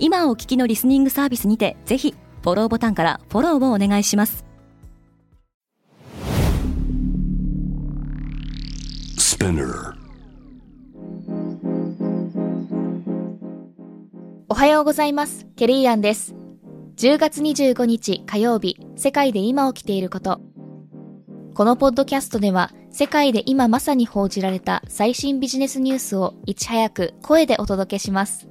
今お聞きのリスニングサービスにてぜひフォローボタンからフォローをお願いします。おはようございます。ケリーアンです。10月25日火曜日世界で今起きていること。このポッドキャストでは世界で今まさに報じられた最新ビジネスニュースをいち早く声でお届けします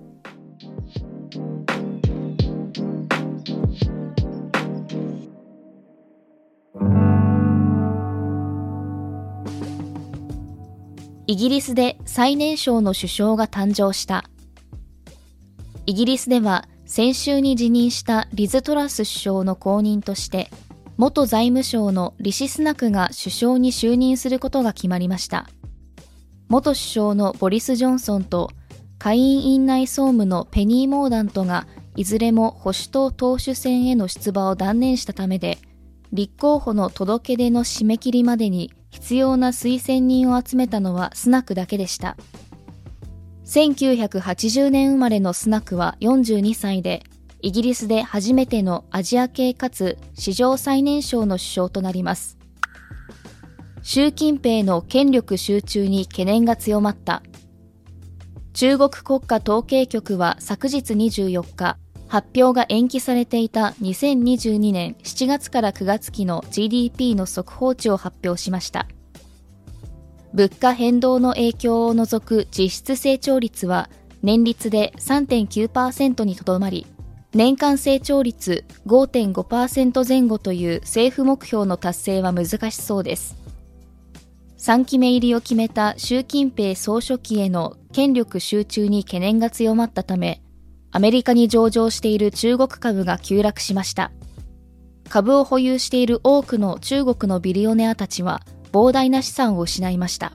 イギリスで最年少の首相が誕生した。イギリスでは先週に辞任したリズ・トラス首相の後任として、元財務省のリシスナクが首相に就任することが決まりました。元首相のボリス・ジョンソンと下院院内総務のペニー・モーダントがいずれも保守党党首選への出馬を断念したためで、立候補の届け出の締め切りまでに必要な推薦人を集めたのはスナクだけでした。1980年生まれのスナクは42歳で、イギリスで初めてのアジア系かつ史上最年少の首相となります。習近平の権力集中に懸念が強まった。中国国家統計局は昨日24日、発表が延期されていた2022年7月から9月期の GDP の速報値を発表しました。物価変動の影響を除く実質成長率は年率で3.9%にとどまり、年間成長率5.5%前後という政府目標の達成は難しそうです。3期目入りを決めた習近平総書記への権力集中に懸念が強まったため、アメリカに上場している中国株が急落しました。株を保有している多くの中国のビリオネアたちは膨大な資産を失いました。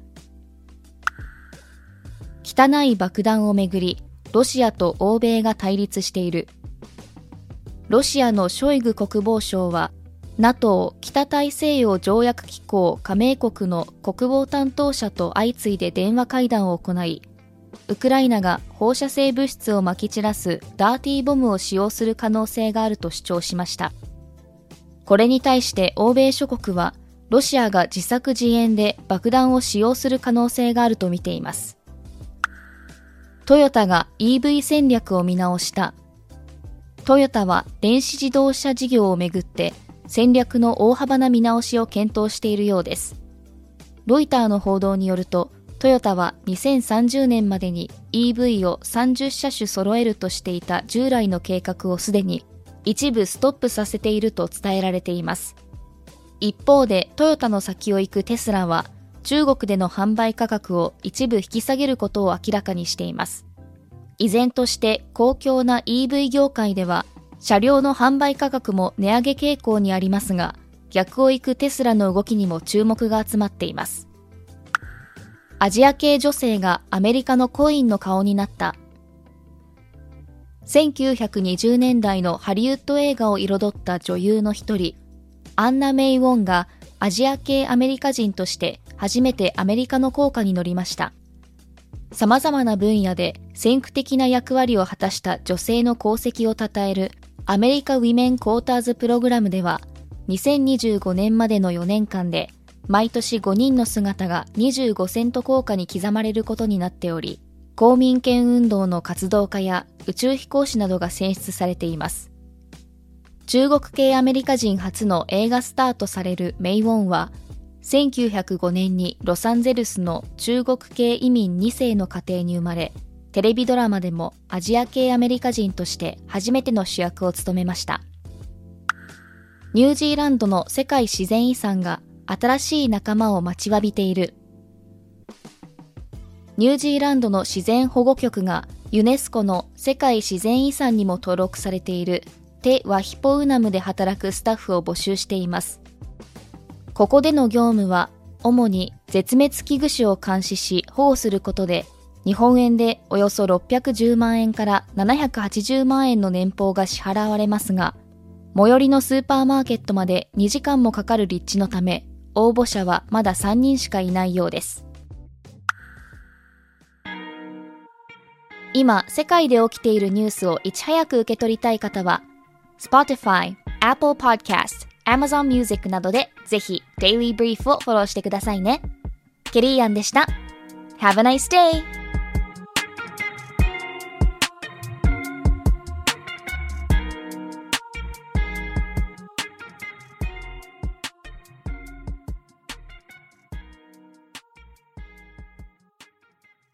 汚い爆弾をめぐり、ロシアと欧米が対立している。ロシアのショイグ国防相は、NATO 北大西洋条約機構加盟国の国防担当者と相次いで電話会談を行い、ウクライナが放射性物質をまき散らすダーティーボムを使用する可能性があると主張しました。これに対して欧米諸国は、ロシアが自作自演で爆弾を使用する可能性があると見ています。トヨタが EV 戦略を見直した。トヨタは電子自動車事業をめぐって戦略の大幅な見直しを検討しているようです。ロイターの報道によると、トヨタは2030年までに EV を30車種揃えるとしていた従来の計画をすでに一部ストップさせていると伝えられています。一方でトヨタの先を行くテスラは中国での販売価格を一部引き下げることを明らかにしています。依然として公共な EV 業界では車両の販売価格も値上げ傾向にありますが逆を行くテスラの動きにも注目が集まっています。アジア系女性がアメリカのコインの顔になった。1920年代のハリウッド映画を彩った女優の一人、アンナ・メイ・ウォンがアジア系アメリカ人として初めてアメリカの効果に乗りました。様々な分野で先駆的な役割を果たした女性の功績を称えるアメリカウィメン・クォーターズ・プログラムでは2025年までの4年間で毎年5人の姿が25セント効果に刻まれることになっており、公民権運動の活動家や宇宙飛行士などが選出されています。中国系アメリカ人初の映画スターとされるメイ・ウォンは、1905年にロサンゼルスの中国系移民2世の家庭に生まれ、テレビドラマでもアジア系アメリカ人として初めての主役を務めました。ニュージーランドの世界自然遺産が新しい仲間を待ちわびている。ニュージーランドの自然保護局がユネスコの世界自然遺産にも登録されているテ・ワヒポウナムで働くスタッフを募集しています。ここでの業務は、主に絶滅危惧種を監視し保護することで、日本円でおよそ610万円から780万円の年俸が支払われますが、最寄りのスーパーマーケットまで2時間もかかる立地のため、応募者はまだ3人しかいないようです。今、世界で起きているニュースをいち早く受け取りたい方は、Spotify、Apple Podcast、Amazon Music などでぜひ Daily Brief をフォローしてくださいね。ケリーアンでした。Have a nice day!